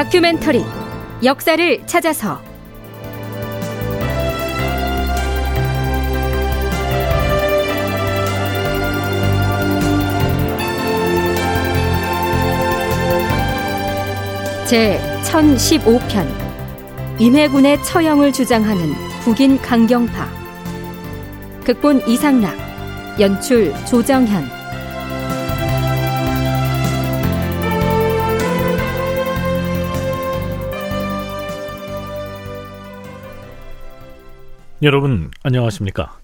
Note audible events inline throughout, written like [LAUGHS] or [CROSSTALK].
다큐멘터리 역사를 찾아서. 제 1015편 임해군의 처형을 주장하는 북인 강경파. 극본 이상락 연출 조정현 여러분 안녕하십니까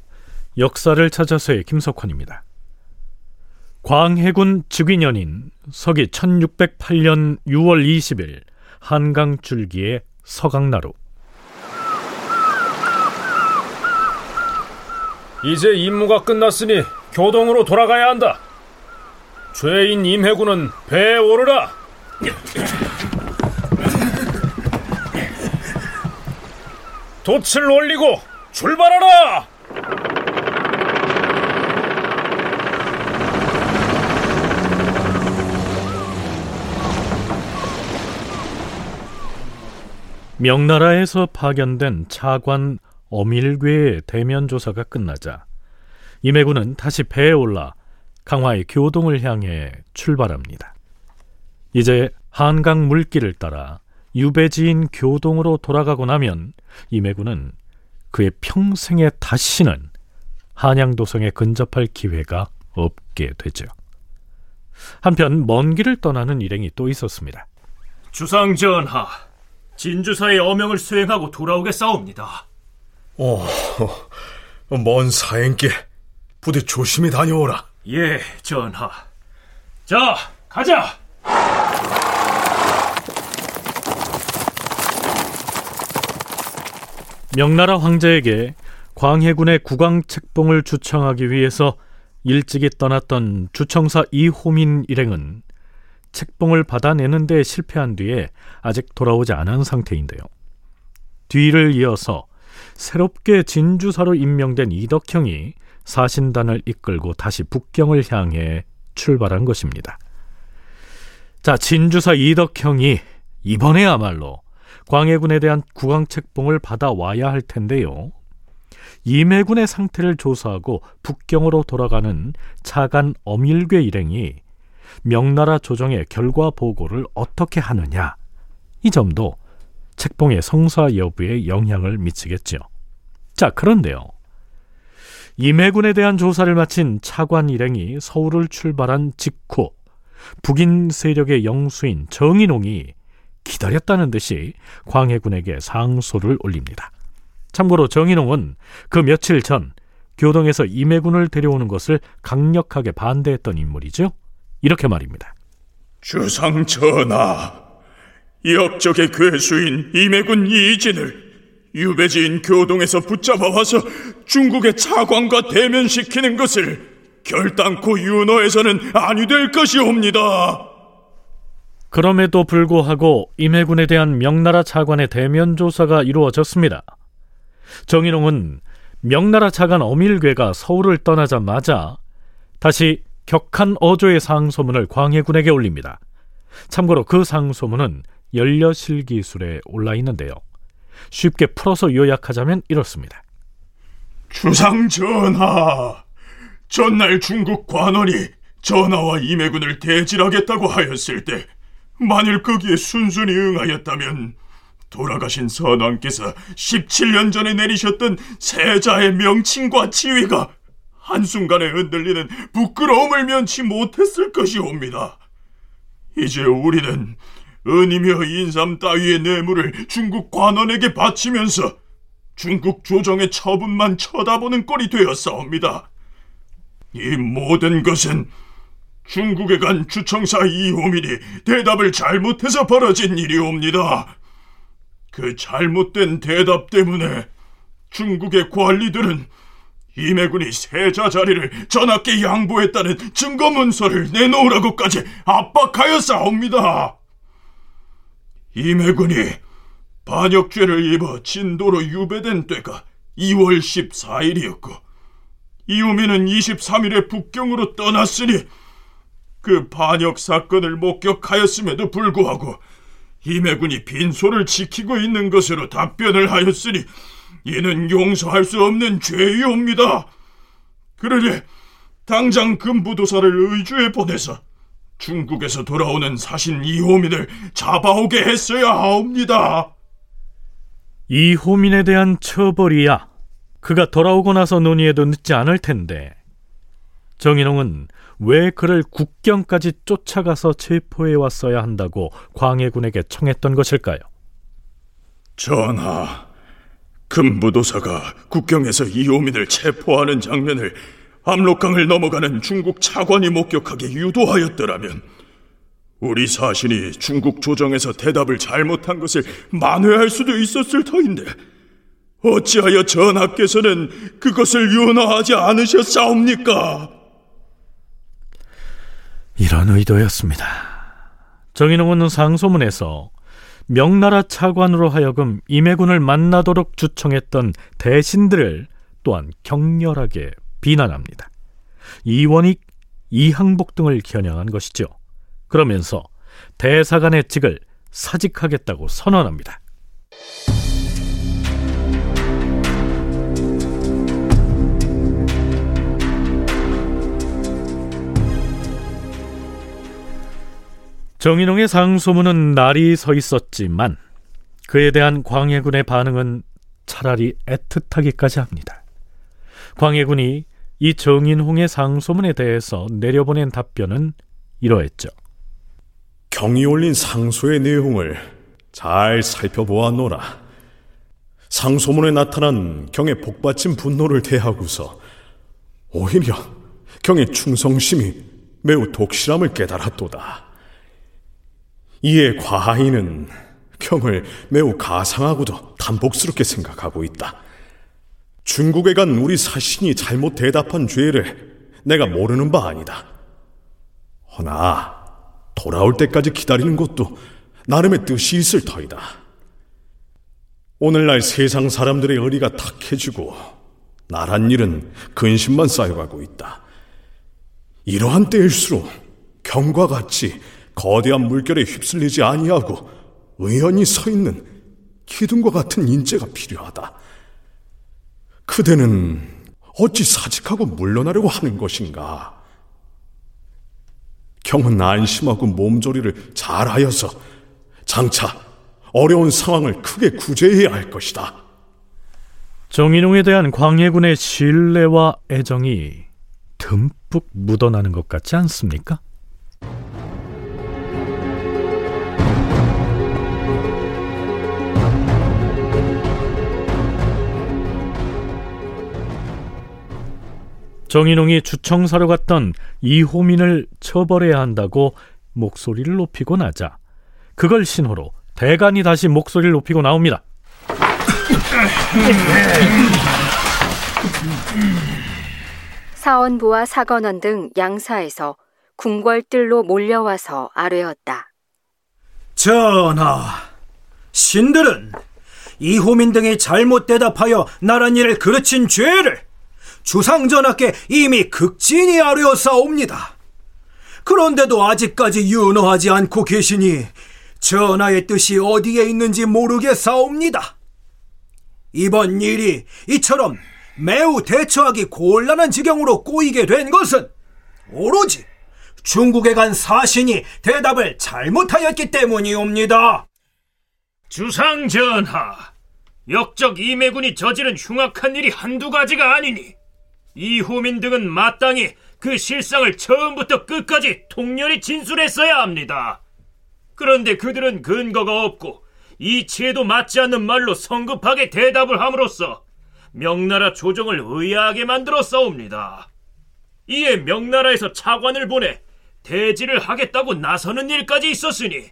역사를 찾아서의 김석환입니다 광해군 즉위년인 서기 1608년 6월 20일 한강 줄기의 서강나루 이제 임무가 끝났으니 교동으로 돌아가야 한다. 죄인 임해군은 배에 오르라. [LAUGHS] 돛을 올리고 출발하라. 명나라에서 파견된 차관 어밀괴의 대면 조사가 끝나자 임해군은 다시 배에 올라 강화의 교동을 향해 출발합니다. 이제 한강 물길을 따라 유배지인 교동으로 돌아가고 나면 임해군은 그의 평생에 다시는 한양도성에 근접할 기회가 없게 되죠. 한편 먼 길을 떠나는 일행이 또 있었습니다. 주상전하, 진주사의 어명을 수행하고 돌아오겠사옵니다. 오, 먼 사행길 부디 조심히 다녀오라. 예, 전하. 자, 가자. 명나라 황제에게 광해군의 국왕 책봉을 주청하기 위해서 일찍이 떠났던 주청사 이호민 일행은 책봉을 받아내는 데 실패한 뒤에 아직 돌아오지 않은 상태인데요. 뒤를 이어서 새롭게 진주사로 임명된 이덕형이 사신단을 이끌고 다시 북경을 향해 출발한 것입니다. 자, 진주사 이덕형이 이번에야말로 광해군에 대한 국왕 책봉을 받아와야 할 텐데요. 임해군의 상태를 조사하고 북경으로 돌아가는 차관 어밀괴 일행이 명나라 조정의 결과 보고를 어떻게 하느냐 이 점도 책봉의 성사 여부에 영향을 미치겠죠. 자, 그런데요. 임해군에 대한 조사를 마친 차관 일행이 서울을 출발한 직후 북인 세력의 영수인 정인홍이 기다렸다는 듯이 광해군에게 상소를 올립니다. 참고로 정인홍은 그 며칠 전 교동에서 임해군을 데려오는 것을 강력하게 반대했던 인물이죠. 이렇게 말입니다. 주상 전하, 역적의 괴수인 임해군 이진을 유배지인 교동에서 붙잡아 와서 중국의 차관과 대면시키는 것을 결단코 윤호에서는 아니 될 것이옵니다. 그럼에도 불구하고 임해군에 대한 명나라 차관의 대면 조사가 이루어졌습니다. 정인홍은 명나라 차관 어밀괴가 서울을 떠나자마자 다시 격한 어조의 상소문을 광해군에게 올립니다. 참고로 그 상소문은 연려실기술에 올라 있는데요. 쉽게 풀어서 요약하자면 이렇습니다. 주상 전하, 전날 중국 관원이 전하와 임해군을 대질하겠다고 하였을 때 만일 거기에 순순히 응하였다면 돌아가신 선왕께서 17년 전에 내리셨던 세자의 명칭과 지위가 한순간에 흔들리는 부끄러움을 면치 못했을 것이옵니다. 이제 우리는 은이며 인삼 따위의 뇌물을 중국 관원에게 바치면서 중국 조정의 처분만 쳐다보는 꼴이 되었사옵니다. 이 모든 것은 중국에 간 주청사 이호민이 대답을 잘못해서 벌어진 일이옵니다. 그 잘못된 대답 때문에 중국의 관리들은 임해군이 세자 자리를 전하께 양보했다는 증거 문서를 내놓으라고까지 압박하여 싸웁니다. 임해군이 반역죄를 입어 진도로 유배된 때가 2월 14일이었고 이호민은 23일에 북경으로 떠났으니 그 반역 사건을 목격하였음에도 불구하고 임해군이 빈소를 지키고 있는 것으로 답변을 하였으니 이는 용서할 수 없는 죄이옵니다. 그러니 당장 금부도사를 의주에 보내서 중국에서 돌아오는 사신 이호민을 잡아오게 했어야 하옵니다. 이호민에 대한 처벌이야 그가 돌아오고 나서 논의해도 늦지 않을 텐데 정인홍은 왜 그를 국경까지 쫓아가서 체포해 왔어야 한다고 광해군에게 청했던 것일까요? 전하, 금부도사가 국경에서 이호민을 체포하는 장면을 압록강을 넘어가는 중국 차관이 목격하게 유도하였더라면 우리 사신이 중국 조정에서 대답을 잘못한 것을 만회할 수도 있었을 터인데 어찌하여 전하께서는 그것을 윤허하지 않으셨사옵니까? 이런 의도였습니다. 정인홍은 상소문에서 명나라 차관으로 하여금 임해군을 만나도록 주청했던 대신들을 또한 격렬하게 비난합니다. 이원익, 이항복 등을 겨냥한 것이죠. 그러면서 대사관의 직을 사직하겠다고 선언합니다. 정인홍의 상소문은 날이 서 있었지만 그에 대한 광해군의 반응은 차라리 애틋하기까지 합니다. 광해군이 이 정인홍의 상소문에 대해서 내려보낸 답변은 이러했죠. 경이 올린 상소의 내용을 잘 살펴보았노라. 상소문에 나타난 경의 복받친 분노를 대하고서 오히려 경의 충성심이 매우 독실함을 깨달았도다. 이에 과하인은 경을 매우 가상하고도 단복스럽게 생각하고 있다. 중국에 간 우리 사신이 잘못 대답한 죄를 내가 모르는 바 아니다. 허나 돌아올 때까지 기다리는 것도 나름의 뜻이 있을 터이다. 오늘날 세상 사람들의 의리가 탁해지고 나란 일은 근심만 쌓여가고 있다. 이러한 때일수록 경과 같이 거대한 물결에 휩쓸리지 아니하고 의연히 서 있는 기둥과 같은 인재가 필요하다. 그대는 어찌 사직하고 물러나려고 하는 것인가? 경은 안심하고 몸조리를 잘하여서 장차 어려운 상황을 크게 구제해야 할 것이다. 정인홍에 대한 광해군의 신뢰와 애정이 듬뿍 묻어나는 것 같지 않습니까? 정인홍이 주청사로 갔던 이호민을 처벌해야 한다고 목소리를 높이고 나자 그걸 신호로 대간이 다시 목소리를 높이고 나옵니다. 사원부와 사관원 등 양사에서 궁궐들로 몰려와서 아뢰었다. 전하, 신들은 이호민 등이 잘못 대답하여 나란 일을 그르친 죄를 주상전하께 이미 극진히 아뢰었사옵니다. 그런데도 아직까지 윤허하지 않고 계시니 전하의 뜻이 어디에 있는지 모르겠사옵니다. 이번 일이 이처럼 매우 대처하기 곤란한 지경으로 꼬이게 된 것은 오로지 중국에 간 사신이 대답을 잘못하였기 때문이옵니다. 주상전하, 역적 이매군이 저지른 흉악한 일이 한두 가지가 아니니 이호민 등은 마땅히 그 실상을 처음부터 끝까지 통렬히 진술했어야 합니다. 그런데 그들은 근거가 없고 이치에도 맞지 않는 말로 성급하게 대답을 함으로써 명나라 조정을 의아하게 만들어 싸웁니다. 이에 명나라에서 차관을 보내 대지를 하겠다고 나서는 일까지 있었으니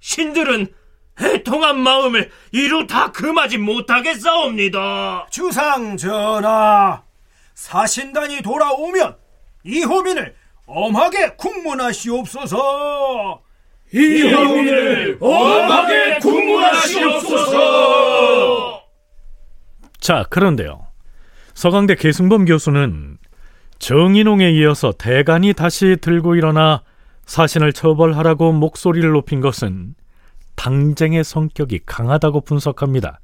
신들은 해통한 마음을 이루 다 금하지 못하겠사옵니다. 주상 전하, 사신단이 돌아오면 이호민을 엄하게 국문하시옵소서. 이호민을 엄하게 국문하시옵소서. 자, 그런데요. 서강대 계승범 교수는 정인홍에 이어서 대간이 다시 들고 일어나 사신을 처벌하라고 목소리를 높인 것은 당쟁의 성격이 강하다고 분석합니다.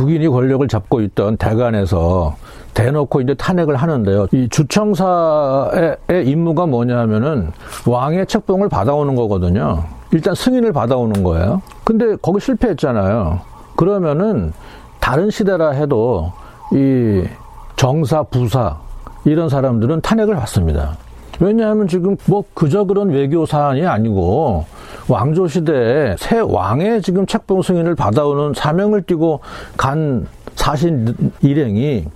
북인이 권력을 잡고 있던 대간에서 대놓고 이제 탄핵을 하는데요. 이 주청사의 임무가 뭐냐면은 왕의 책봉을 받아오는 거거든요. 일단 승인을 받아오는 거예요. 근데 거기 실패했잖아요. 그러면은 다른 시대라 해도 이 정사, 부사 이런 사람들은 탄핵을 받습니다. 왜냐하면 지금 뭐 그저 그런 외교 사안이 아니고 왕조 시대에 새 왕의 지금 책봉 승인을 받아오는 사명을 띠고 간 사신 일행이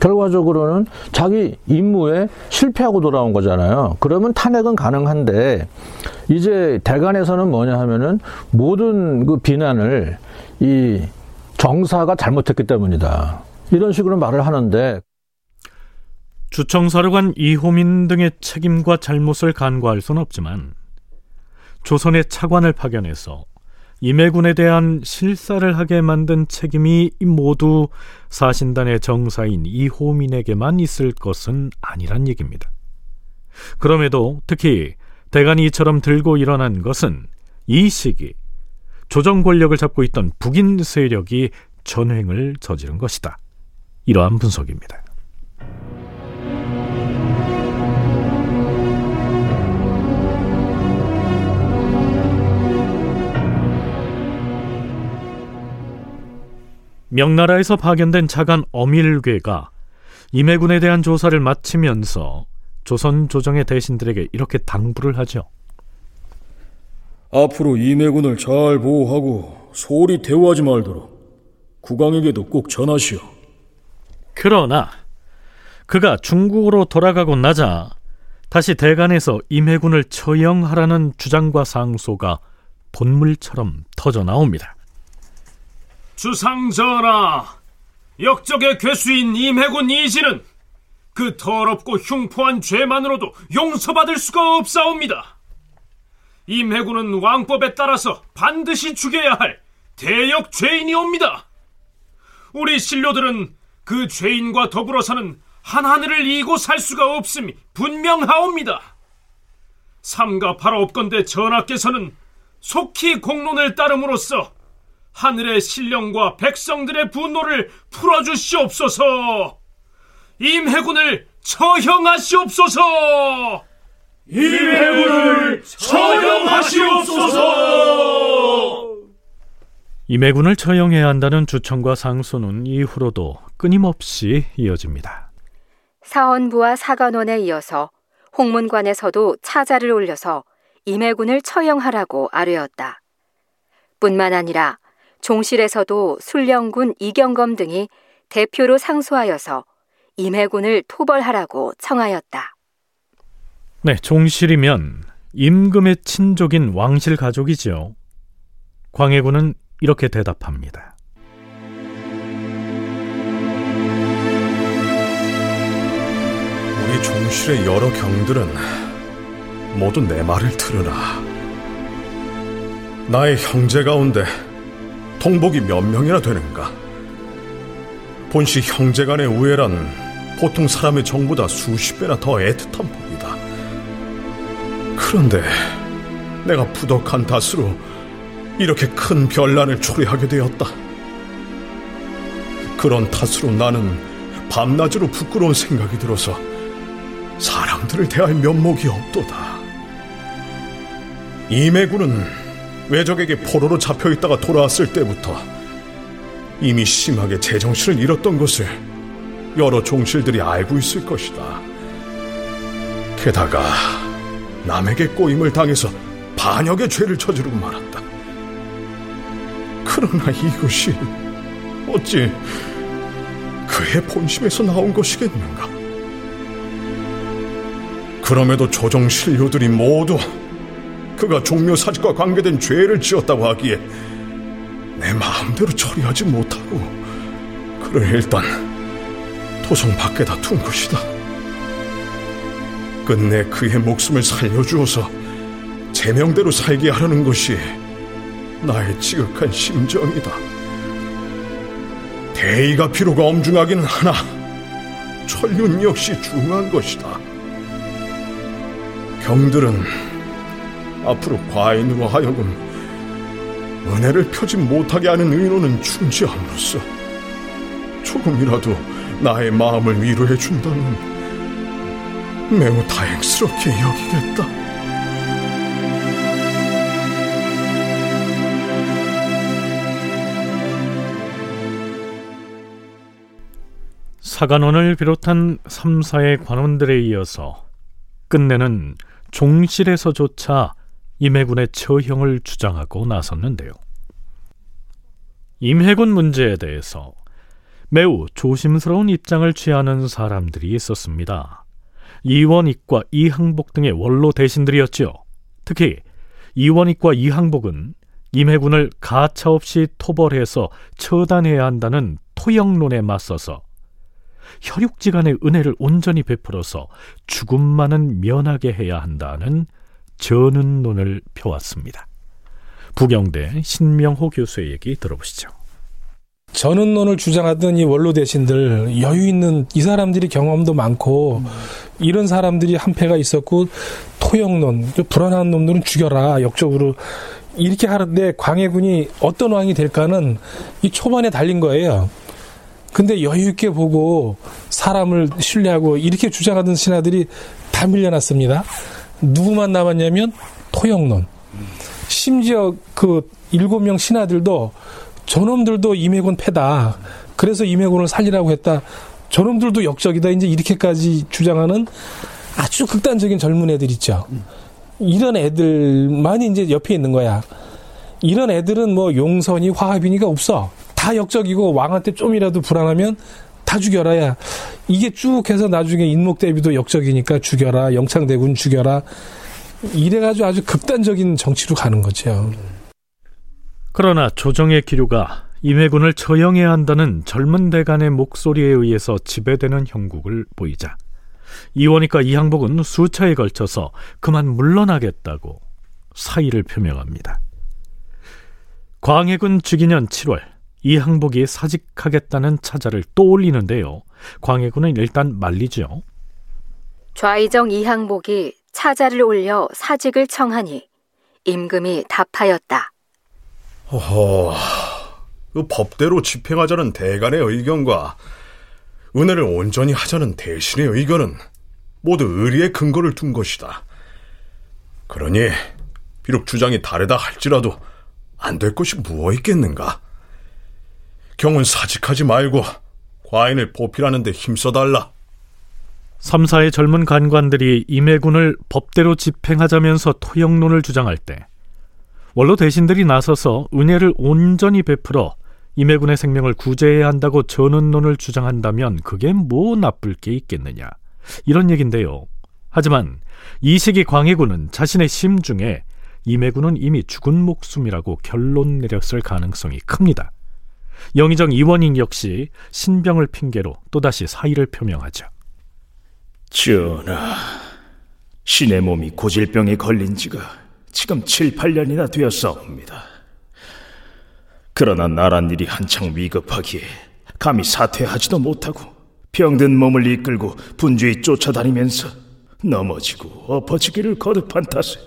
결과적으로는 자기 임무에 실패하고 돌아온 거잖아요. 그러면 탄핵은 가능한데 이제 대간에서는 뭐냐 하면은 모든 그 비난을 이 정사가 잘못했기 때문이다. 이런 식으로 말을 하는데 주청사로 간 이호민 등의 책임과 잘못을 간과할 수는 없지만 조선의 차관을 파견해서 임해군에 대한 실사를 하게 만든 책임이 모두 사신단의 정사인 이호민에게만 있을 것은 아니란 얘기입니다. 그럼에도 특히 대간이 이처럼 들고 일어난 것은 이 시기 조정 권력을 잡고 있던 북인 세력이 전횡을 저지른 것이다. 이러한 분석입니다. 명나라에서 파견된 차관 어밀괴가 임해군에 대한 조사를 마치면서 조선 조정의 대신들에게 이렇게 당부를 하죠. 앞으로 임해군을 잘 보호하고 소홀히 대우하지 말도록 국왕에게도 꼭 전하시오. 그러나 그가 중국으로 돌아가고 나자 다시 대간에서 임해군을 처형하라는 주장과 상소가 본물처럼 터져 나옵니다. 주상전하, 역적의 괴수인 임해군 이진은 그 더럽고 흉포한 죄만으로도 용서받을 수가 없사옵니다. 임해군은 왕법에 따라서 반드시 죽여야 할 대역 죄인이옵니다. 우리 신료들은 그 죄인과 더불어 사는 한 하늘을 이고 살 수가 없음이 분명하옵니다. 삼가 바라옵건대 전하께서는 속히 공론을 따름으로써 하늘의 신령과 백성들의 분노를 풀어주시옵소서. 임해군을 처형하시옵소서. 임해군을 처형하시옵소서. 임해군을 처형해야 한다는 주청과 상소는 이후로도 끊임없이 이어집니다. 사헌부와 사관원에 이어서 홍문관에서도 차자를 올려서 임해군을 처형하라고 아뢰었다. 뿐만 아니라 종실에서도 술령군 이경검 등이 대표로 상소하여서 임해군을 토벌하라고 청하였다. 네, 종실이면 임금의 친족인 왕실 가족이죠. 광해군은 이렇게 대답합니다. 우리 종실의 여러 경들은 모두 내 말을 들으라. 나의 형제 가운데 통복이 몇 명이나 되는가? 본시 형제 간의 우애란 보통 사람의 정보다 수십 배나 더 애틋한 법이다. 그런데 내가 부덕한 탓으로 이렇게 큰 변란을 초래하게 되었다. 그런 탓으로 나는 밤낮으로 부끄러운 생각이 들어서 사람들을 대할 면목이 없도다. 이매군은 외적에게 포로로 잡혀 있다가 돌아왔을 때부터 이미 심하게 제정신을 잃었던 것을 여러 종실들이 알고 있을 것이다. 게다가 남에게 꼬임을 당해서 반역의 죄를 저지르고 말았다. 그러나 이것이 어찌 그의 본심에서 나온 것이겠는가? 그럼에도 조정 신료들이 모두 그가 종묘 사직과 관계된 죄를 지었다고 하기에 내 마음대로 처리하지 못하고 그를 일단 토성 밖에다 둔 것이다. 끝내 그의 목숨을 살려주어서 제명대로 살게 하려는 것이 나의 지극한 심정이다. 대의가 필요가 엄중하긴 하나 천륜 역시 중요한 것이다. 경들은 앞으로 과인으로 하여금 은혜를 펴지 못하게 하는 의논은 중지함으로써 조금이라도 나의 마음을 위로해 준다면 매우 다행스럽게 여기겠다. 사관원을 비롯한 3사의 관원들에 이어서 끝내는 종실에서조차 임해군의 처형을 주장하고 나섰는데요. 임해군 문제에 대해서 매우 조심스러운 입장을 취하는 사람들이 있었습니다. 이원익과 이항복 등의 원로 대신들이었지요. 특히 이원익과 이항복은 임해군을 가차없이 토벌해서 처단해야 한다는 토영론에 맞서서 혈육지간의 은혜를 온전히 베풀어서 죽음만은 면하게 해야 한다는 전은론을 펴왔습니다. 부경대 신명호 교수의 얘기 들어보시죠. 전은론을 주장하던 이 원로 대신들 여유 있는 이 사람들이 경험도 많고 음. 이런 사람들이 한패가 있었고 토영론 불안한 놈들은 죽여라 역적으로 이렇게 하는데 광해군이 어떤 왕이 될까는 이 초반에 달린 거예요. 근데 여유 있게 보고 사람을 신뢰하고 이렇게 주장하던 신하들이 다 밀려났습니다. 누구만 남았냐면 토영론. 심지어 그 일곱 명 신하들도 저놈들도 임해군 패다. 그래서 임해군을 살리라고 했다. 저놈들도 역적이다. 이제 이렇게까지 주장하는 아주 극단적인 젊은 애들 있죠. 이런 애들만이 이제 옆에 있는 거야. 이런 애들은 뭐 용선이 화합이니까 없어. 다 역적이고 왕한테 좀이라도 불안하면 다 죽여라야. 이게 쭉 해서 나중에 인목 대비도 역적이니까 죽여라. 영창대군 죽여라. 이래가지고 아주 극단적인 정치로 가는 거죠. 그러나 조정의 기류가 임해군을 처형해야 한다는 젊은 대간의 목소리에 의해서 지배되는 형국을 보이자 이원익과 이항복은 수차에 걸쳐서 그만 물러나겠다고 사의를 표명합니다. 광해군 주기년 7월 이 항복이 사직하겠다는 차자를 또 올리는데요. 광해군은 일단 말리죠. 좌이정 이항복이 차자를 올려 사직을 청하니 임금이 답하였다. 허허, 그 법대로 집행하자는 대간의 의견과 은혜를 온전히 하자는 대신의 의견은 모두 의리의 근거를 둔 것이다. 그러니 비록 주장이 다르다 할지라도 안 될 것이 무엇 있겠는가? 경은 사직하지 말고 과인을 보필하는 데 힘써달라. 삼사의 젊은 간관들이 임해군을 법대로 집행하자면서 토영론을 주장할 때 원로 대신들이 나서서 은혜를 온전히 베풀어 임해군의 생명을 구제해야 한다고 전언론을 주장한다면 그게 뭐 나쁠 게 있겠느냐 이런 얘긴데요. 하지만 이 시기 광해군은 자신의 심중에 임해군은 이미 죽은 목숨이라고 결론 내렸을 가능성이 큽니다. 영의정 이원익 역시 신병을 핑계로 또다시 사의를 표명하죠. 전하, 신의 몸이 고질병에 걸린 지가 지금 7, 8년이나 되었사옵니다. 그러나 나란 일이 한창 위급하기에 감히 사퇴하지도 못하고 병든 몸을 이끌고 분주히 쫓아다니면서 넘어지고 엎어지기를 거듭한 탓에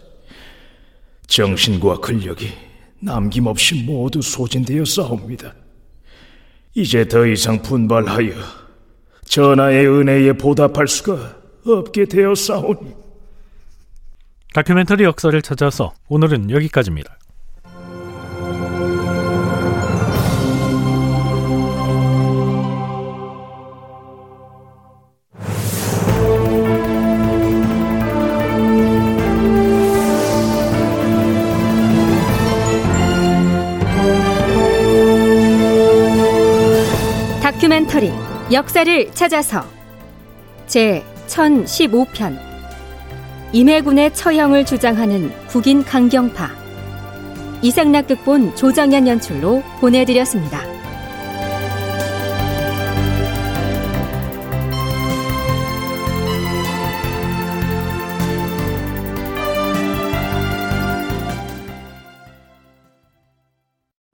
정신과 근력이 남김없이 모두 소진되어 싸웁니다. 이제 더 이상 분발하여 전하의 은혜에 보답할 수가 없게 되었사오니 다큐멘터리 역사를 찾아서 오늘은 여기까지입니다. 다큐멘터리 역사를 찾아서 제 1015편 임해군의 처형을 주장하는 국인 강경파 이상락 극본 조정현 연출로 보내드렸습니다.